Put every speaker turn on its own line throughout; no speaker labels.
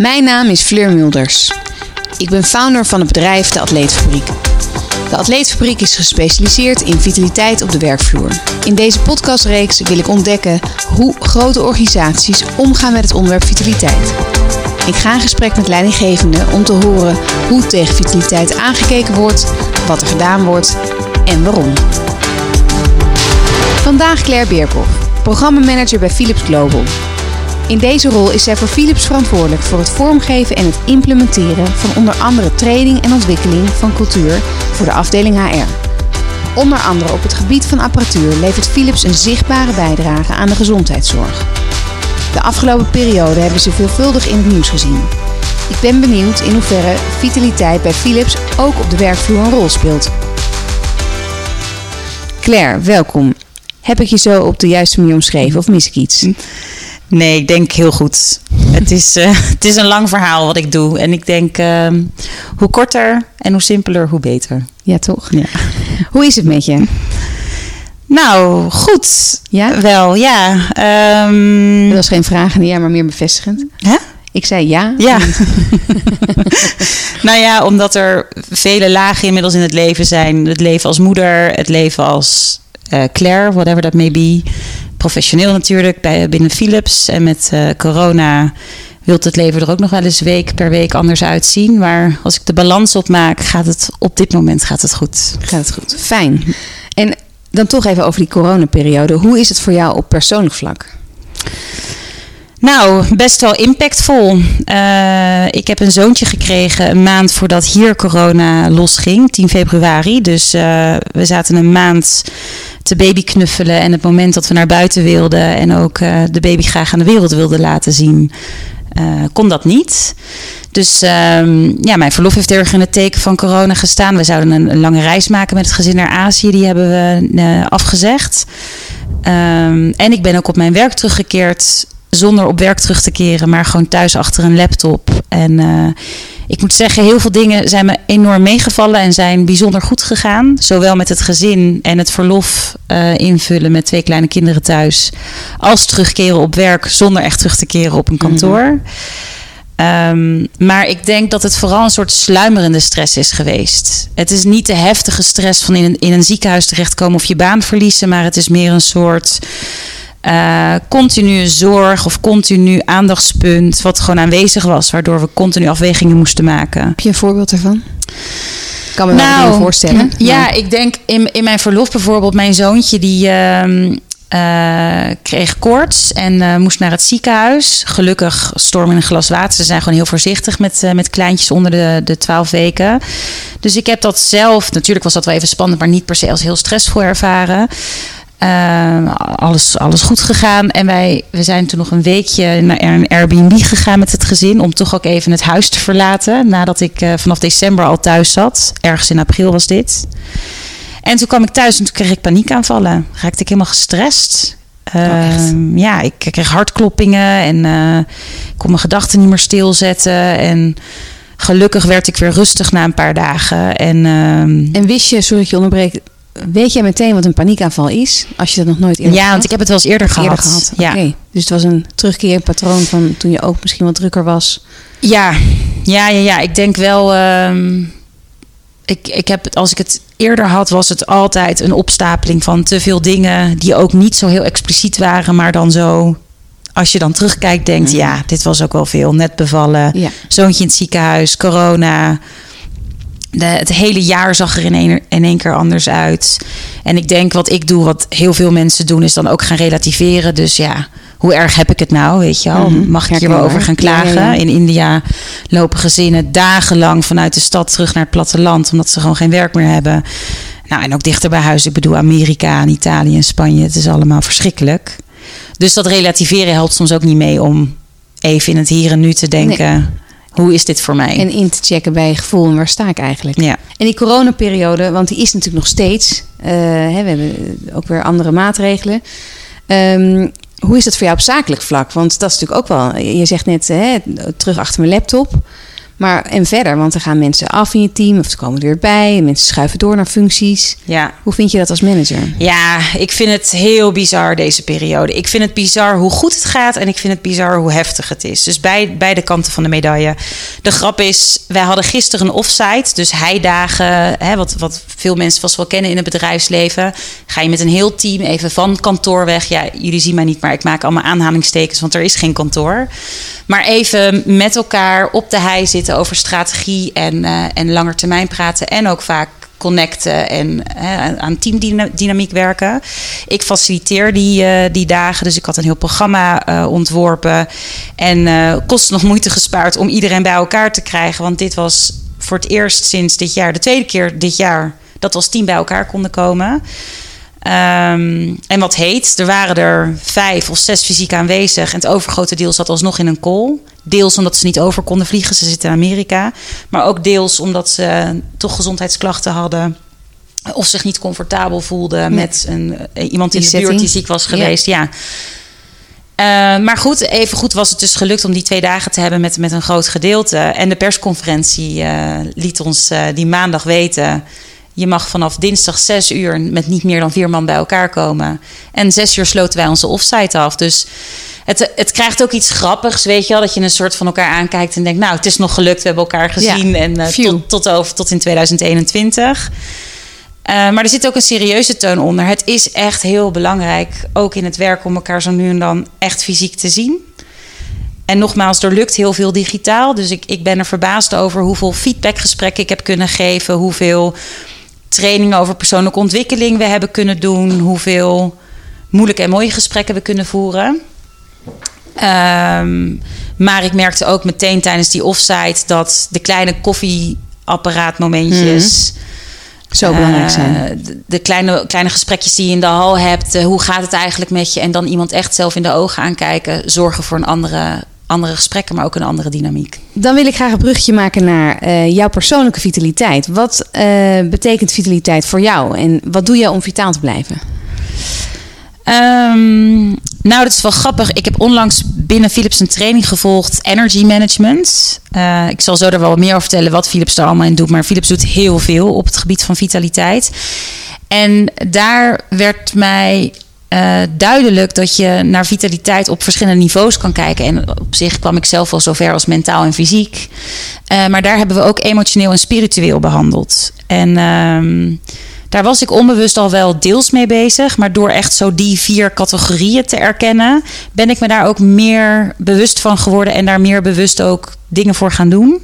Mijn naam is Fleur Mulders. Ik ben founder van het bedrijf De Atleetfabriek. De Atleetfabriek is gespecialiseerd in vitaliteit op de werkvloer. In deze podcastreeks wil ik ontdekken hoe grote organisaties omgaan met het onderwerp vitaliteit. Ik ga in gesprek met leidinggevenden om te horen hoe tegen vitaliteit aangekeken wordt, wat er gedaan wordt en waarom. Vandaag Claire Beerkhoff, programmamanager bij Philips Global. In deze rol is zij voor Philips verantwoordelijk voor het vormgeven en het implementeren van onder andere training en ontwikkeling van cultuur voor de afdeling HR. Onder andere op het gebied van apparatuur levert Philips een zichtbare bijdrage aan de gezondheidszorg. De afgelopen periode hebben ze veelvuldig in het nieuws gezien. Ik ben benieuwd in hoeverre vitaliteit bij Philips ook op de werkvloer een rol speelt. Claire, welkom. Heb ik je zo op de juiste manier omschreven of mis ik iets?
Nee, ik denk heel goed. het, is, uh, het is een lang verhaal wat ik doe. En ik denk uh, hoe korter en hoe simpeler, hoe beter.
Ja, toch?
Ja.
Hoe is het met je?
Nou, goed.
Ja?
Wel, ja. Um...
Dat was geen vraag ja, maar meer bevestigend.
Hè?
Ik zei ja.
Ja. nou ja, omdat er vele lagen inmiddels in het leven zijn. Het leven als moeder, het leven als Claire, whatever that may be professioneel natuurlijk bij, binnen Philips. En met uh, corona wilt het leven er ook nog wel eens week per week anders uitzien. Maar als ik de balans opmaak, gaat het op dit moment gaat het goed.
Gaat het goed. Fijn. En dan toch even over die coronaperiode. Hoe is het voor jou op persoonlijk vlak?
Nou, best wel impactvol. Uh, ik heb een zoontje gekregen een maand voordat hier corona losging, 10 februari. Dus uh, we zaten een maand te baby knuffelen en het moment dat we naar buiten wilden en ook uh, de baby graag aan de wereld wilden laten zien, kon dat niet. Dus um, ja, mijn verlof heeft erg in het teken van corona gestaan. We zouden een, lange reis maken met het gezin naar Azië. Die hebben we afgezegd. Um, en ik ben ook op mijn werk teruggekeerd zonder op werk terug te keren, maar gewoon thuis achter een laptop. En uh, ik moet zeggen, heel veel dingen zijn me enorm meegevallen en zijn bijzonder goed gegaan. Zowel met het gezin en het verlof uh, invullen met twee kleine kinderen thuis, als terugkeren op werk zonder echt terug te keren op een kantoor. Mm -hmm. um, maar ik denk dat het vooral een soort sluimerende stress is geweest. Het is niet de heftige stress van in een, in een ziekenhuis terechtkomen of je baan verliezen, maar het is meer een soort uh, continue zorg of continu aandachtspunt, wat gewoon aanwezig was, waardoor we continu afwegingen moesten maken.
Heb je een voorbeeld ervan? Ik kan me
nou,
wel voorstellen.
Ja, maar. ik denk in, in mijn verlof bijvoorbeeld, mijn zoontje die. Uh, uh, kreeg koorts en uh, moest naar het ziekenhuis. Gelukkig storm in een glas water. Ze zijn gewoon heel voorzichtig met, uh, met kleintjes onder de, de 12 weken. Dus ik heb dat zelf, natuurlijk was dat wel even spannend, maar niet per se als heel stressvol ervaren. Uh, alles, alles goed gegaan. En wij we zijn toen nog een weekje naar een Airbnb gegaan met het gezin. Om toch ook even het huis te verlaten. Nadat ik uh, vanaf december al thuis zat. Ergens in april was dit. En toen kwam ik thuis en toen kreeg ik paniekaanvallen. Raakte ik helemaal gestrest. Uh, oh, ja, ik kreeg hartkloppingen en uh, ik kon mijn gedachten niet meer stilzetten. En gelukkig werd ik weer rustig na een paar dagen. En,
en wist je, sorry dat je onderbreekt, Weet jij meteen wat een paniekaanval is? Als je dat nog nooit eerder
Ja, want ik heb het wel eens eerder gehad. Eerder gehad.
Ja. Okay. Dus het was een terugkerend patroon van toen je ook misschien wat drukker was.
Ja, ja, ja, ja. Ik denk wel. Um, ik, ik heb het, als ik het eerder had, was het altijd een opstapeling van te veel dingen die ook niet zo heel expliciet waren, maar dan zo. Als je dan terugkijkt, denkt, mm. ja, dit was ook wel veel. Net bevallen, ja. zoontje in het ziekenhuis, corona, de, het hele jaar zag er in één, in één keer anders uit. En ik denk wat ik doe, wat heel veel mensen doen, is dan ook gaan relativeren. Dus ja, hoe erg heb ik het nou? Weet je wel? Mm-hmm. Mag ik hier wel over gaan klagen? Ja, ja. In India lopen gezinnen dagenlang vanuit de stad terug naar het platteland, omdat ze gewoon geen werk meer hebben. Nou, en ook dichter bij huis. Ik bedoel, Amerika en Italië en Spanje. Het is allemaal verschrikkelijk. Dus dat relativeren helpt soms ook niet mee om even in het hier en nu te denken. Nee hoe is dit voor mij?
En in te checken bij je gevoel en waar sta ik eigenlijk.
Ja.
En die coronaperiode, want die is natuurlijk nog steeds. Uh, hè, we hebben ook weer andere maatregelen. Um, hoe is dat voor jou op zakelijk vlak? Want dat is natuurlijk ook wel. Je zegt net hè, terug achter mijn laptop. Maar en verder, want er gaan mensen af in je team of ze komen er weer bij. En mensen schuiven door naar functies.
Ja.
Hoe vind je dat als manager?
Ja, ik vind het heel bizar deze periode. Ik vind het bizar hoe goed het gaat en ik vind het bizar hoe heftig het is. Dus bij beide kanten van de medaille. De grap is, wij hadden gisteren een offsite, dus heidagen, hè, wat, wat veel mensen vast wel kennen in het bedrijfsleven. Ga je met een heel team even van kantoor weg. Ja, jullie zien mij niet, maar ik maak allemaal aanhalingstekens, want er is geen kantoor. Maar even met elkaar op de hei zitten over strategie en, uh, en langer termijn praten. En ook vaak connecten en hè, aan teamdynamiek werken. Ik faciliteer die, uh, die dagen, dus ik had een heel programma ontworpen. En kost nog moeite gespaard om iedereen bij elkaar te krijgen. Want dit was voor het eerst sinds dit jaar, de tweede keer dit jaar, dat we als team bij elkaar konden komen. Um, en wat heet, er waren er vijf of zes fysiek aanwezig. En het overgrote deel zat alsnog in een call. Deels omdat ze niet over konden vliegen, ze zitten in Amerika. Maar ook deels omdat ze toch gezondheidsklachten hadden. Of zich niet comfortabel voelden met een, iemand in de buurt die ziek was geweest. Ja. ja. Uh, maar goed, even goed was het dus gelukt om die twee dagen te hebben met, met een groot gedeelte. En de persconferentie uh, liet ons uh, die maandag weten je mag vanaf dinsdag 6 uur met niet meer dan vier man bij elkaar komen. En zes uur sloten wij onze offsite af. Dus het, het krijgt ook iets grappigs, weet je wel. Dat je een soort van elkaar aankijkt en denkt... nou, het is nog gelukt, we hebben elkaar gezien. Ja, en uh, tot, tot, over, tot in 2021. Uh, maar er zit ook een serieuze toon onder. Het is echt heel belangrijk, ook in het werk... om elkaar zo nu en dan echt fysiek te zien. En nogmaals, er lukt heel veel digitaal. Dus ik, ik ben er verbaasd over hoeveel feedbackgesprekken ik heb kunnen geven... hoeveel trainingen over persoonlijke ontwikkeling we hebben kunnen doen, hoeveel moeilijke en mooie gesprekken we kunnen voeren. Um, maar ik merkte ook meteen tijdens die offsite dat de kleine koffieapparaatmomentjes.
Mm. Zo belangrijk zijn.
Uh, de, de, kleine, kleine gesprekjes die je in de hal hebt. Uh, hoe gaat het eigenlijk met je? En dan iemand echt zelf in de ogen aankijken. Zorgen voor een andere andere gesprekken, maar ook een andere dynamiek.
Dan wil ik graag een brugje maken naar uh, jouw persoonlijke vitaliteit. Wat uh, betekent vitaliteit voor jou en wat doe je om vitaal te blijven?
Um, nou, dat is wel grappig. Ik heb onlangs binnen Philips een training gevolgd, Energy Management. Uh, ik zal zo er wel wat meer over vertellen wat Philips er allemaal in doet. Maar Philips doet heel veel op het gebied van vitaliteit. En daar werd mij uh, duidelijk dat je naar vitaliteit op verschillende niveaus kan kijken. En op zich kwam ik zelf wel zover als mentaal en fysiek. Uh, maar daar hebben we ook emotioneel en spiritueel behandeld. En uh, daar was ik onbewust al wel deels mee bezig. Maar door echt zo die vier categorieën te erkennen, ben ik me daar ook meer bewust van geworden. En daar meer bewust ook dingen voor gaan doen.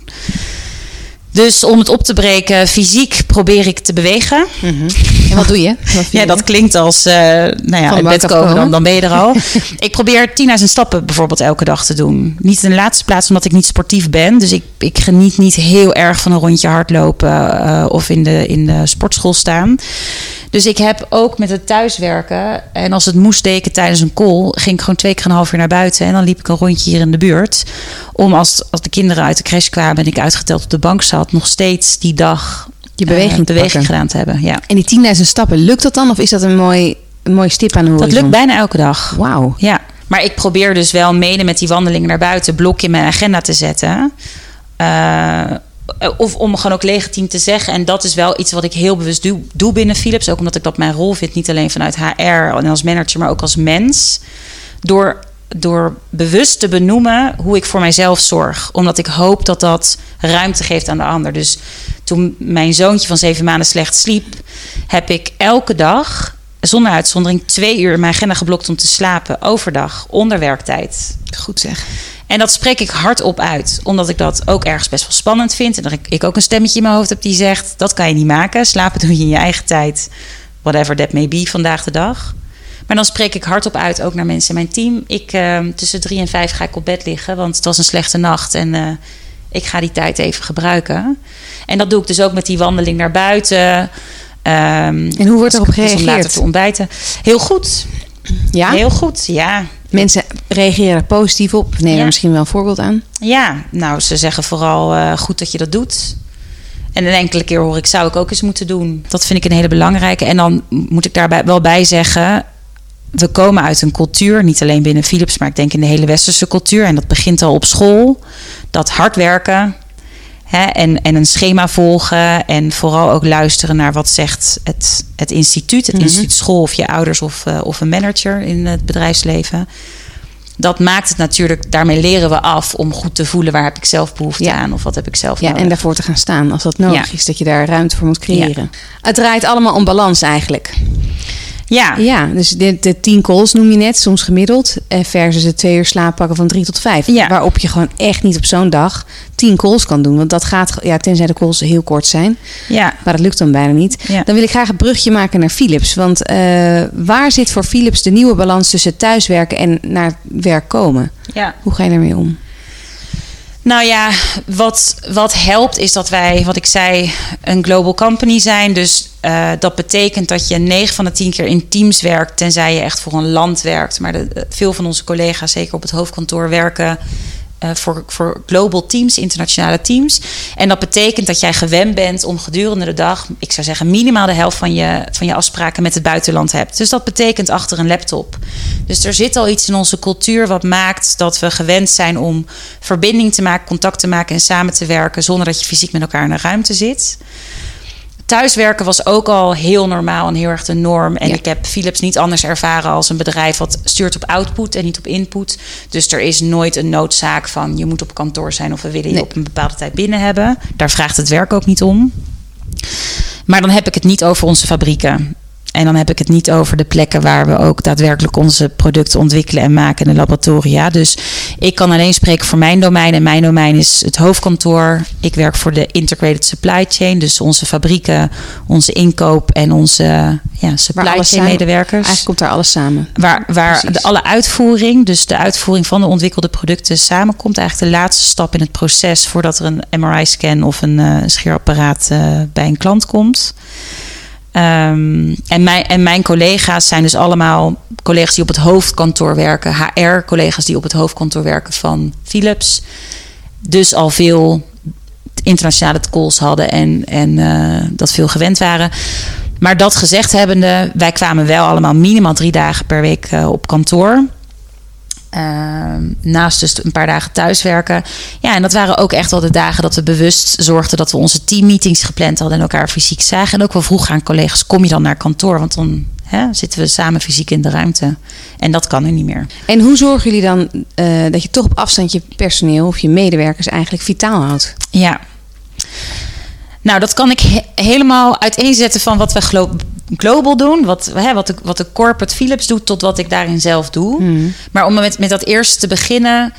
Dus om het op te breken, fysiek probeer ik te bewegen.
Mm. En wat doe je? Wat
ja, dat klinkt als, uh, nou ja, uit bed komen, dan, dan ben je er al. ik probeer 10.000 stappen bijvoorbeeld elke dag te doen. Niet in de laatste plaats omdat ik niet sportief ben. Dus ik, ik geniet niet heel erg van een rondje hardlopen uh, of in de, in de sportschool staan. Dus ik heb ook met het thuiswerken. En als het moest deken tijdens een call, ging ik gewoon twee keer een half uur naar buiten. En dan liep ik een rondje hier in de buurt. Om als, als de kinderen uit de crash kwamen en ik uitgeteld op de bank zat, nog steeds die dag
je beweging,
uh, beweging gedaan te hebben. Ja.
En die 10.000 stappen, lukt dat dan? Of is dat een mooi, een mooi stip aan de horizon?
Dat lukt bijna elke dag.
Wauw.
Ja. Maar ik probeer dus wel mede met die wandelingen naar buiten blokje in mijn agenda te zetten. Uh, of om gewoon ook legitiem te zeggen. En dat is wel iets wat ik heel bewust doe, doe binnen Philips. Ook omdat ik dat mijn rol vind. Niet alleen vanuit HR en als manager, maar ook als mens. Door, door bewust te benoemen hoe ik voor mijzelf zorg. Omdat ik hoop dat dat ruimte geeft aan de ander. Dus toen mijn zoontje van zeven maanden slecht sliep, heb ik elke dag zonder uitzondering twee uur mijn agenda geblokt om te slapen overdag onder werktijd.
Goed zeg.
En dat spreek ik hardop uit, omdat ik dat ook ergens best wel spannend vind. En dat ik, ik ook een stemmetje in mijn hoofd heb die zegt: dat kan je niet maken. Slapen doe je in je eigen tijd, whatever that may be vandaag de dag. Maar dan spreek ik hardop uit, ook naar mensen in mijn team. Ik, uh, tussen drie en vijf ga ik op bed liggen, want het was een slechte nacht. En uh, ik ga die tijd even gebruiken. En dat doe ik dus ook met die wandeling naar buiten. Um,
en hoe wordt erop gereageerd?
Om later te ontbijten. Heel goed.
Ja?
Heel goed, ja.
Mensen reageren er positief op. Neem ja. er misschien wel een voorbeeld aan.
Ja, nou, ze zeggen vooral uh, goed dat je dat doet. En een enkele keer hoor ik, zou ik ook eens moeten doen. Dat vind ik een hele belangrijke. En dan moet ik daarbij wel bij zeggen... we komen uit een cultuur, niet alleen binnen Philips... maar ik denk in de hele westerse cultuur... en dat begint al op school, dat hard werken Hè, en, en een schema volgen. En vooral ook luisteren naar wat zegt het, het instituut, het
Mhm.
instituut school of je ouders of, eh, of een manager in het bedrijfsleven. Dat maakt het natuurlijk, daarmee leren we af om goed te voelen waar heb ik zelf behoefte
Ja.
aan of wat heb ik zelf
Ja,
nodig.
en daarvoor te gaan staan als dat nodig
Ja.
is, dat je daar ruimte voor moet creëren. Het draait allemaal om balans eigenlijk.
Ja,
Ja, dus de, de tien calls noem je net, soms gemiddeld. eh, Versus de twee uur slaap pakken van drie tot vijf.
Ja.
Waarop je gewoon echt niet op zo'n dag tien calls kan doen. Want dat gaat, ja, tenzij de calls heel kort zijn.
ja,
Maar dat lukt dan bijna niet.
Ja.
Dan wil ik graag een brugje maken naar Philips. Want eh, waar zit voor Philips de nieuwe balans tussen thuiswerken en naar werk komen?
ja.
Hoe ga je daarmee om?
Nou ja, wat, wat helpt is dat wij, wat ik zei, een global company zijn. Dus eh, dat betekent dat je 9 van de 10 keer in teams werkt, tenzij je echt voor een land werkt. Maar veel van onze collega's, zeker op het hoofdkantoor, werken eh, voor, voor global teams, internationale teams. En dat betekent dat jij gewend bent om gedurende de dag, ik zou zeggen, minimaal de helft van je, van je afspraken met het buitenland hebt. Dus dat betekent achter een laptop. Dus er zit al iets in onze cultuur wat maakt dat we gewend zijn om verbinding te maken, contact te maken en samen te werken zonder dat je fysiek met elkaar in een ruimte zit. Thuiswerken was ook al heel normaal en heel erg de norm. En
Ja.
ik heb Philips niet anders ervaren als een bedrijf wat stuurt op output en niet op input. Dus er is nooit een noodzaak van je moet op kantoor zijn of we willen je
Nee.
op een bepaalde tijd binnen hebben. Daar vraagt het werk ook niet om. Maar dan heb ik het niet over onze fabrieken. En dan heb ik het niet over de plekken waar we ook daadwerkelijk onze producten ontwikkelen en maken in de laboratoria. Dus ik kan alleen spreken voor mijn domein. En mijn domein is het hoofdkantoor. Ik werk voor de integrated supply chain. Dus onze fabrieken, onze inkoop en onze ja, supply chain medewerkers.
Eigenlijk komt daar alles samen.
Waar, waar de, alle uitvoering, dus de uitvoering van de ontwikkelde producten samenkomt. Eigenlijk de laatste stap in het proces voordat er een MRI-scan of een eh, scheerapparaat eh, bij een klant komt. Ehm, en, mijn, en mijn collega's zijn dus allemaal collega's die op het hoofdkantoor werken. HR-collega's die op het hoofdkantoor werken van Philips. Dus al veel internationale calls hadden en, en eh, dat veel gewend waren. Maar dat gezegd hebbende, wij kwamen wel allemaal minimaal drie dagen per week eh, op kantoor. Ehm, naast dus een paar dagen thuiswerken. Ja, en dat waren ook echt wel de dagen dat we bewust zorgden dat we onze teammeetings gepland hadden en elkaar fysiek zagen. En ook wel vroeg aan collega's: kom je dan naar kantoor? Want dan hè, zitten we samen fysiek in de ruimte. En dat kan nu niet meer.
En hoe zorgen jullie dan eh, dat je toch op afstand je personeel of je medewerkers eigenlijk vitaal houdt?
Ja. Nou, dat kan ik he- helemaal uiteenzetten van wat we global doen. Wat, hè, wat, de, wat de corporate Philips doet tot wat ik daarin zelf doe. Maar om met, met dat eerste te beginnen.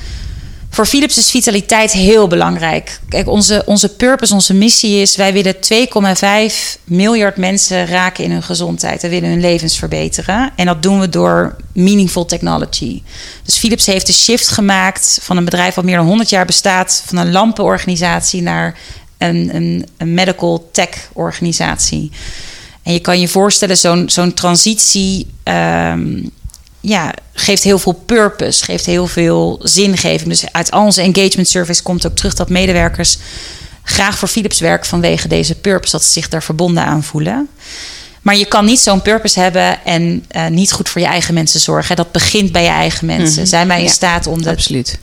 Voor Philips is vitaliteit heel belangrijk. Kijk, onze, onze purpose, onze missie is... wij willen 2,5 miljard mensen raken in hun gezondheid. We willen hun levens verbeteren. En dat doen we door meaningful technology. Dus Philips heeft de shift gemaakt van een bedrijf... wat meer dan 100 jaar bestaat... van een lampenorganisatie naar een, een, een medical tech organisatie. En je kan je voorstellen, zo'n zo'n transitie ehm, ja, geeft heel veel purpose, geeft heel veel zingeving. Dus uit al onze engagement service komt ook terug dat medewerkers graag voor Philips werken vanwege deze purpose, dat ze zich daar verbonden aan voelen. Maar je kan niet zo'n purpose hebben en eh, niet goed voor je eigen mensen zorgen. Dat begint bij je eigen mensen.
Mhm.
Zijn wij in
Ja,
staat om de
absoluut.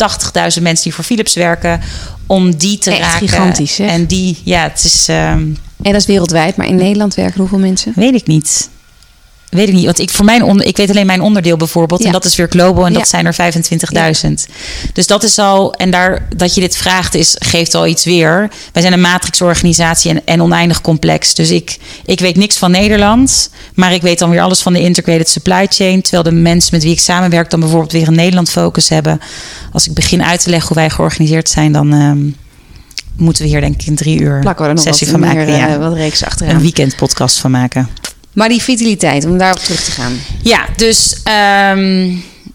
80.000 mensen die voor Philips werken, om die te
Echt
raken?
gigantisch.
En die, ja, het is. ehm,
En dat is wereldwijd, maar in Nederland werken hoeveel mensen?
Weet ik niet. Weet ik niet. Want ik, voor mijn onder, ik weet alleen mijn onderdeel bijvoorbeeld.
Ja.
En dat is weer global. En
Ja.
dat zijn er 25.000. Dus dat is al. En daar, dat je dit vraagt, is, geeft al iets weer. Wij zijn een matrixorganisatie en, en oneindig complex. Dus ik, ik weet niks van Nederland. Maar ik weet dan weer alles van de integrated supply chain. Terwijl de mensen met wie ik samenwerk dan bijvoorbeeld weer een Nederland focus hebben. Als ik begin uit te leggen hoe wij georganiseerd zijn, dan. ehm, moeten we hier denk ik een drie uur
Plakken we er nog wat,
sessie van
meer,
maken. Ja.
eh, wat reeks
een
achteraan.
weekendpodcast van maken.
Maar die vitaliteit, om daarop terug te gaan.
Ja, dus ehm,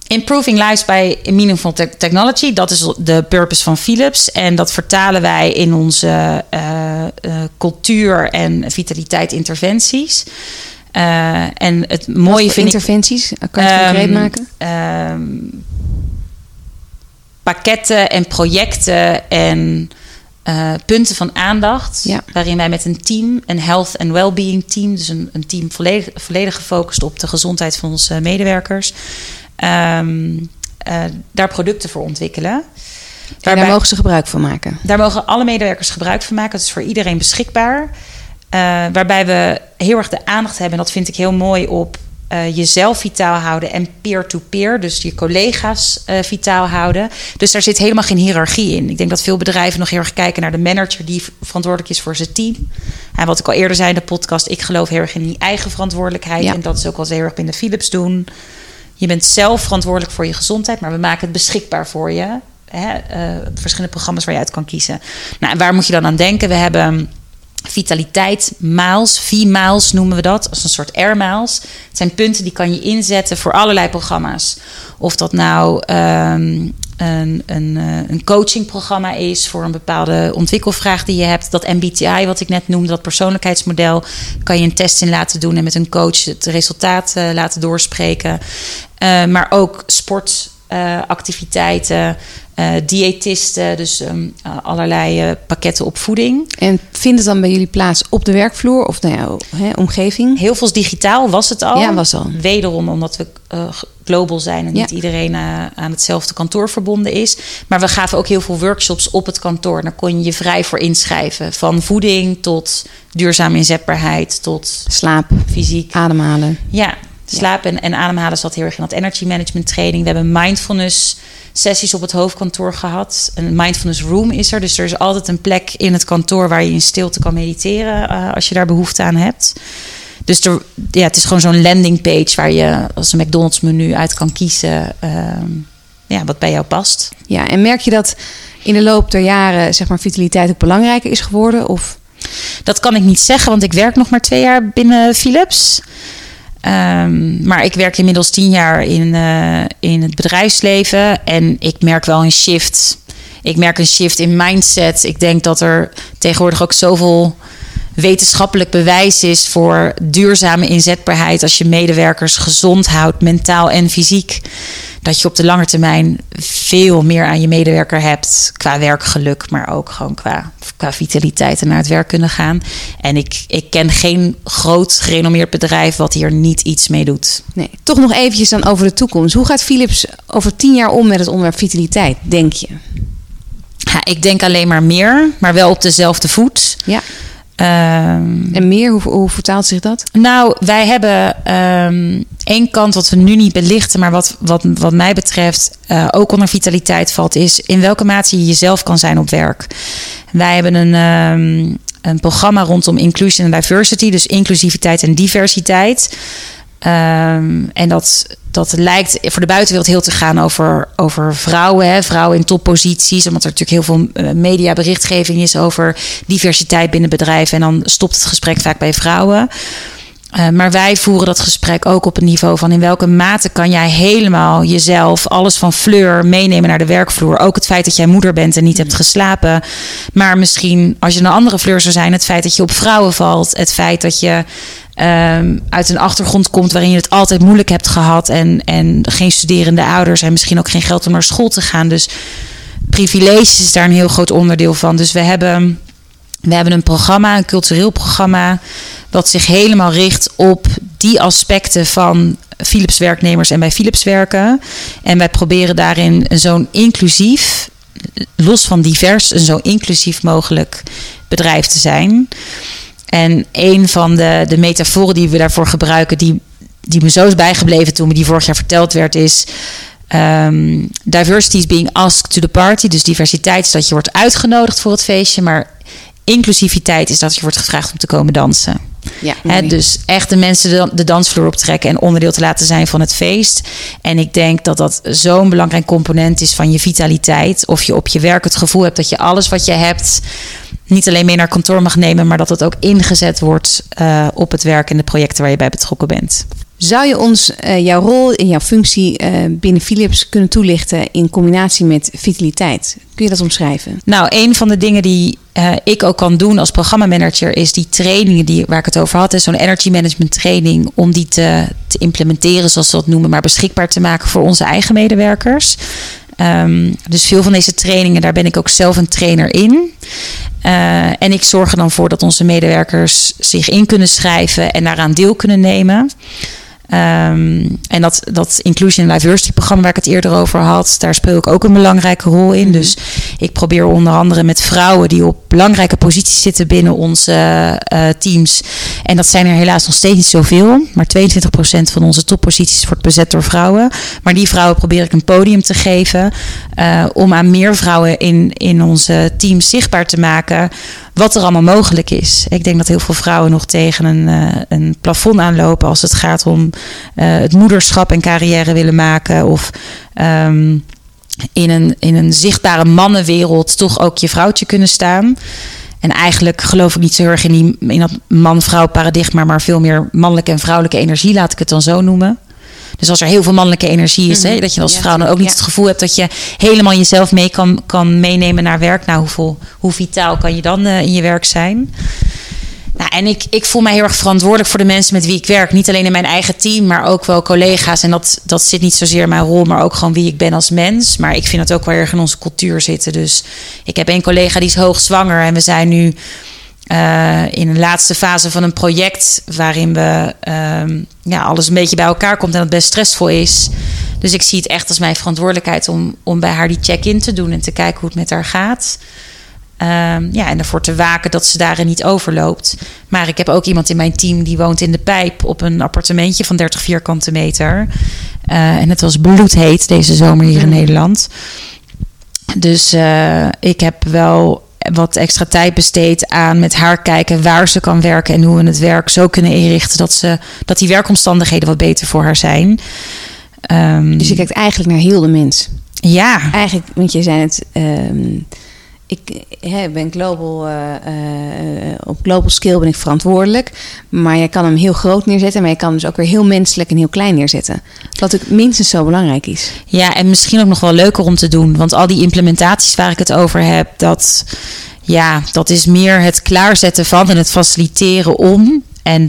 improving lives by meaningful te- technology, dat is de purpose van Philips. En dat vertalen wij in onze eh, eh, cultuur en vitaliteit interventies. En het mooie vind ik.
interventies? Kan je het concreet
Ehm,
maken?
ehm, pakketten en projecten en eh, punten van aandacht.
Ja.
Waarin wij met een team, een health and well-being team, dus een, een team volledig, volledig gefocust op de gezondheid van onze medewerkers, ehm, eh, daar producten voor ontwikkelen.
En daar mogen ze gebruik van maken?
Daar mogen alle medewerkers gebruik van maken. Het is voor iedereen beschikbaar. Uh, waarbij we heel erg de aandacht hebben, en dat vind ik heel mooi, op uh, jezelf vitaal houden en peer-to-peer, dus je collega's uh, vitaal houden. Dus daar zit helemaal geen hiërarchie in. Ik denk dat veel bedrijven nog heel erg kijken naar de manager die verantwoordelijk is voor zijn team. En wat ik al eerder zei in de podcast, ik geloof heel erg in die eigen verantwoordelijkheid. Ja. En dat is ook al heel erg binnen Philips doen. Je bent zelf verantwoordelijk voor je gezondheid, maar we maken het beschikbaar voor je. Hè, uh, verschillende programma's waar je uit kan kiezen. Nou, en waar moet je dan aan denken? We hebben vitaliteit miles, V-miles noemen we dat, als een soort air miles. Het zijn punten die kan je inzetten voor allerlei programma's. Of dat nou um, een, een, uh, een coachingprogramma is voor een bepaalde ontwikkelvraag die je hebt. Dat MBTI, wat ik net noemde, dat persoonlijkheidsmodel, kan je een test in laten doen en met een coach het resultaat uh, laten doorspreken. Uh, maar ook sportactiviteiten. Uh, diëtisten, dus um, allerlei uh, pakketten op voeding.
En vindt het dan bij jullie plaats op de werkvloer of nou ja, hè, omgeving?
Heel veel digitaal was het al.
Ja, was al.
Wederom omdat we global zijn en ja. niet iedereen aan hetzelfde kantoor verbonden is. Maar we gaven ook heel veel workshops op het kantoor. Daar kon je je vrij voor inschrijven. Van voeding tot duurzame inzetbaarheid tot
slaap,
fysiek,
ademhalen.
Ja, slaap en, en ademhalen zat heel erg in dat energy management training. We hebben mindfulness sessies op het hoofdkantoor gehad. Een mindfulness room is er. Dus er is altijd een plek in het kantoor waar je in stilte kan mediteren uh, als je daar behoefte aan hebt. Dus er, ja, het is gewoon zo'n landing page waar je als een McDonald's menu uit kan kiezen uh, ja, wat bij jou past.
Ja, en merk je dat in de loop der jaren zeg maar, vitaliteit ook belangrijker is geworden? Of?
Dat kan ik niet zeggen, want ik werk nog maar twee jaar binnen Philips. Um, maar ik werk inmiddels tien jaar in, uh, in het bedrijfsleven en ik merk wel een shift. Ik merk een shift in mindset. Ik denk dat er tegenwoordig ook zoveel wetenschappelijk bewijs is voor duurzame inzetbaarheid als je medewerkers gezond houdt, mentaal en fysiek. Dat je op de lange termijn veel meer aan je medewerker hebt qua werkgeluk, maar ook gewoon qua, qua vitaliteit en naar het werk kunnen gaan. En ik, ik ken geen groot gerenommeerd bedrijf wat hier niet iets mee doet.
Nee, toch nog eventjes dan over de toekomst. Hoe gaat Philips over tien jaar om met het onderwerp vitaliteit, denk je?
Ja, ik denk alleen maar meer, maar wel op dezelfde voet.
Ja. Um, en meer, hoe, hoe, vertaalt zich dat?
Nou, wij hebben um, één kant wat we nu niet belichten, maar wat, wat, wat mij betreft uh, ook onder vitaliteit valt, is in welke mate je jezelf kan zijn op werk. Wij hebben een, um, een programma rondom inclusion en diversity, dus inclusiviteit en diversiteit. En dat, dat lijkt voor de buitenwereld heel te gaan over, over vrouwen, hè, vrouwen in topposities. Omdat er natuurlijk heel veel uh, mediaberichtgeving is over diversiteit binnen bedrijven. En dan stopt het gesprek vaak bij vrouwen. Uh, maar wij voeren dat gesprek ook op een niveau van in welke mate kan jij helemaal jezelf, alles van fleur, meenemen naar de werkvloer. Ook het feit dat jij moeder bent en niet hebt geslapen. Maar misschien als je een andere fleur zou zijn, het feit dat je op vrouwen valt. Het feit dat je um, uit een achtergrond komt waarin je het altijd moeilijk hebt gehad. En, en geen studerende ouders en misschien ook geen geld om naar school te gaan. Dus privileges is daar een heel groot onderdeel van. Dus we hebben, we hebben een programma, een cultureel programma. Wat zich helemaal richt op die aspecten van Philips werknemers en bij Philips werken. En wij proberen daarin zo'n inclusief, los van divers, een zo inclusief mogelijk bedrijf te zijn. En een van de, de metaforen die we daarvoor gebruiken, die, die me zo is bijgebleven toen me die vorig jaar verteld werd, is. Um, diversity is being asked to the party. Dus diversiteit is dat je wordt uitgenodigd voor het feestje. Maar inclusiviteit is dat je wordt gevraagd om te komen dansen.
Ja,
He, dus echt de mensen de, de dansvloer optrekken en onderdeel te laten zijn van het feest. En ik denk dat dat zo'n belangrijk component is van je vitaliteit. Of je op je werk het gevoel hebt dat je alles wat je hebt niet alleen mee naar kantoor mag nemen, maar dat het ook ingezet wordt uh, op het werk en de projecten waar je bij betrokken bent.
Zou je ons uh, jouw rol in jouw functie uh, binnen Philips kunnen toelichten in combinatie met vitaliteit? Kun je dat omschrijven?
Nou, een van de dingen die uh, ik ook kan doen als programmamanager is die trainingen die, waar ik het over had, zo'n energy management training, om die te, te implementeren, zoals ze dat noemen, maar beschikbaar te maken voor onze eigen medewerkers. Um, dus veel van deze trainingen, daar ben ik ook zelf een trainer in. En ik zorg er dan voor dat onze medewerkers zich in kunnen schrijven en daaraan deel kunnen nemen. Ehm, en dat, dat Inclusion and Diversity programma waar ik het eerder over had, daar speel ik ook een belangrijke rol in.
Mhm.
Dus ik probeer onder andere met vrouwen die op belangrijke posities zitten binnen onze eh, teams. En dat zijn er helaas nog steeds niet zoveel. Maar 22% van onze topposities wordt bezet door vrouwen. Maar die vrouwen probeer ik een podium te geven eh, om aan meer vrouwen in, in onze teams zichtbaar te maken wat er allemaal mogelijk is. Ik denk dat heel veel vrouwen nog tegen een, een plafond aanlopen als het gaat om het moederschap en carrière willen maken. Of um, in, een, in een zichtbare mannenwereld toch ook je vrouwtje kunnen staan. En eigenlijk geloof ik niet zo heel erg in, die, in dat man-vrouw paradigma, maar veel meer mannelijke en vrouwelijke energie, laat ik het dan zo noemen. Dus als er heel veel mannelijke energie is, mm -hmm. hè, dat je als vrouw dan ook niet ja. het gevoel hebt dat je helemaal jezelf mee kan, kan meenemen naar werk. Nou, hoeveel, hoe vitaal kan je dan uh, in je werk zijn? Nou, en ik, ik voel mij heel erg verantwoordelijk voor de mensen met wie ik werk. Niet alleen in mijn eigen team, maar ook wel collega's. En dat, dat zit niet zozeer in mijn rol, maar ook gewoon wie ik ben als mens. Maar ik vind het ook wel erg in onze cultuur zitten. Dus ik heb een collega die is hoogzwanger en we zijn nu uh, in de laatste fase van een project waarin we uh, ja, alles een beetje bij elkaar komt en dat best stressvol is. Dus ik zie het echt als mijn verantwoordelijkheid om, om bij haar die check-in te doen en te kijken hoe het met haar gaat. Uh, ja, en ervoor te waken dat ze daarin niet overloopt. Maar ik heb ook iemand in mijn team die woont in de pijp op een appartementje van 30 vierkante meter. Uh, en het was bloedheet deze zomer hier in Nederland. Dus uh, ik heb wel wat extra tijd besteed aan met haar kijken waar ze kan werken en hoe we het werk zo kunnen inrichten dat, ze, dat die werkomstandigheden wat beter voor haar zijn.
Um, dus je kijkt eigenlijk naar heel de mens.
Ja.
Eigenlijk, want je zei het. Um, ik ben global, uh, uh, op global scale ben ik verantwoordelijk. Maar je kan hem heel groot neerzetten. Maar je kan hem dus ook weer heel menselijk en heel klein neerzetten. Wat ook minstens zo belangrijk is.
Ja, en misschien ook nog wel leuker om te doen. Want al die implementaties waar ik het over heb, dat, ja, dat is meer het klaarzetten van en het faciliteren om. En uh,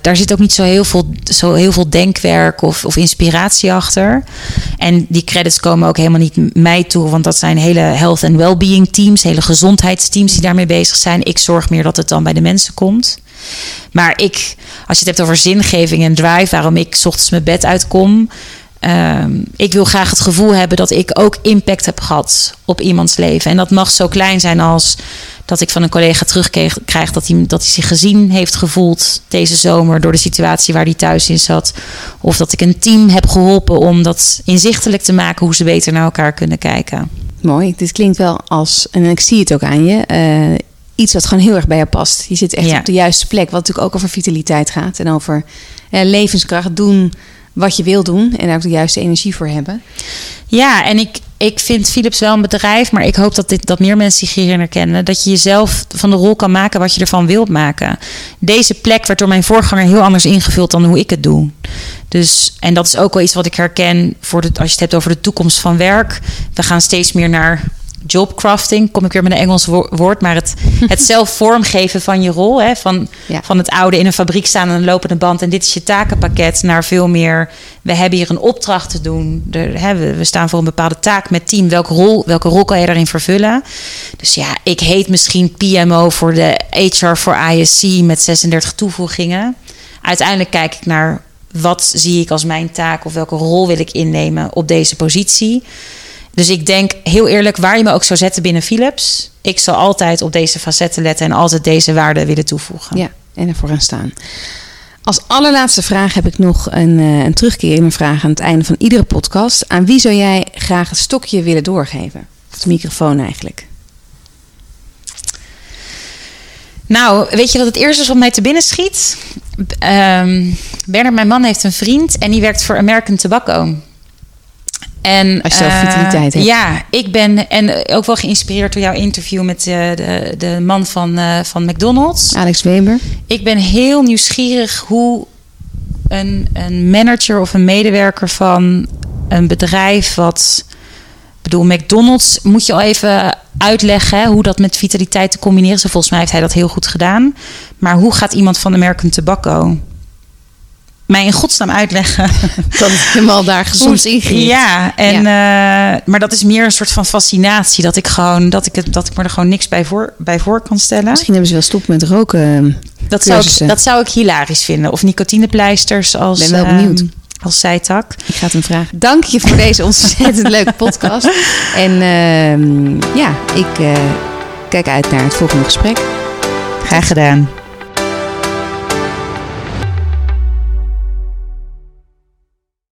daar zit ook niet zo heel veel, zo heel veel denkwerk of, of inspiratie achter. En die credits komen ook helemaal niet mij toe, want dat zijn hele health and well-being teams, hele gezondheidsteams die daarmee bezig zijn. Ik zorg meer dat het dan bij de mensen komt. Maar ik, als je het hebt over zingeving en drive, waarom ik ochtends mijn bed uitkom. Um, ik wil graag het gevoel hebben dat ik ook impact heb gehad op iemands leven. En dat mag zo klein zijn als dat ik van een collega terugkrijg dat hij, dat hij zich gezien heeft gevoeld deze zomer door de situatie waar hij thuis in zat. Of dat ik een team heb geholpen om dat inzichtelijk te maken hoe ze beter naar elkaar kunnen kijken.
Mooi, dit klinkt wel als, en ik zie het ook aan je, uh, iets wat gewoon heel erg bij je past. Je zit echt ja. op de juiste plek, wat natuurlijk ook over vitaliteit gaat en over uh, levenskracht doen wat je wil doen en daar ook de juiste energie voor hebben.
Ja, en ik, ik vind Philips wel een bedrijf, maar ik hoop dat, dit, dat meer mensen zich hierin herkennen. Dat je jezelf van de rol kan maken wat je ervan wilt maken. Deze plek werd door mijn voorganger heel anders ingevuld dan hoe ik het doe. Dus, en dat is ook wel iets wat ik herken voor de, als je het hebt over de toekomst van werk. We gaan steeds meer naar jobcrafting, kom ik weer met een Engels woord, maar het, het zelf vormgeven van je rol. Hè, van, ja. van het oude in een fabriek staan en een lopende band en dit is je takenpakket, naar veel meer. We hebben hier een opdracht te doen. Er, hè, we, we, staan voor een bepaalde taak met team. Welke rol, welke rol kan je daarin vervullen? Dus ja, ik heet misschien PMO voor de HR voor ISC met 36 toevoegingen. Uiteindelijk kijk ik naar wat zie ik als mijn taak of welke rol wil ik innemen op deze positie. Dus ik denk heel eerlijk, waar je me ook zou zetten binnen Philips, ik zal altijd op deze facetten letten en altijd deze waarden willen toevoegen.
Ja, en ervoor gaan staan. Als allerlaatste vraag heb ik nog een, uh, een terugkerende vraag aan het einde van iedere podcast. Aan wie zou jij graag het stokje willen doorgeven? Of de microfoon eigenlijk.
Nou, weet je wat het eerste is wat mij te binnen schiet? Um, Bernard, mijn man, heeft een vriend en die werkt voor American Tobacco. En,
Als je zelf vitaliteit hebt.
Ja, ik ben en ook wel geïnspireerd door jouw interview met de, de, de man van, uh, van McDonald's.
Alex Weber.
Ik ben heel nieuwsgierig hoe een, een manager of een medewerker van een bedrijf wat... Ik bedoel, McDonald's moet je al even uitleggen hè, hoe dat met vitaliteit te combineren is. Volgens mij heeft hij dat heel goed gedaan. Maar hoe gaat iemand van American Tobacco mij in godsnaam uitleggen.
Dat het helemaal daar soms ingericht.
Ja, en, eh, maar dat is meer een soort van fascinatie. Dat ik, gewoon, dat ik, het, dat ik me er gewoon niks bij voor, bij voor kan stellen.
Misschien hebben ze wel stop met roken.
Dat zou, ik, dat zou ik hilarisch vinden. Of nicotinepleisters als...
ben wel benieuwd.
Um, als zijtak.
Ik ga het hem vragen. Dank je voor deze ontzettend leuke podcast. En uh, ja, ik uh, kijk uit naar het volgende gesprek.
Graag gedaan.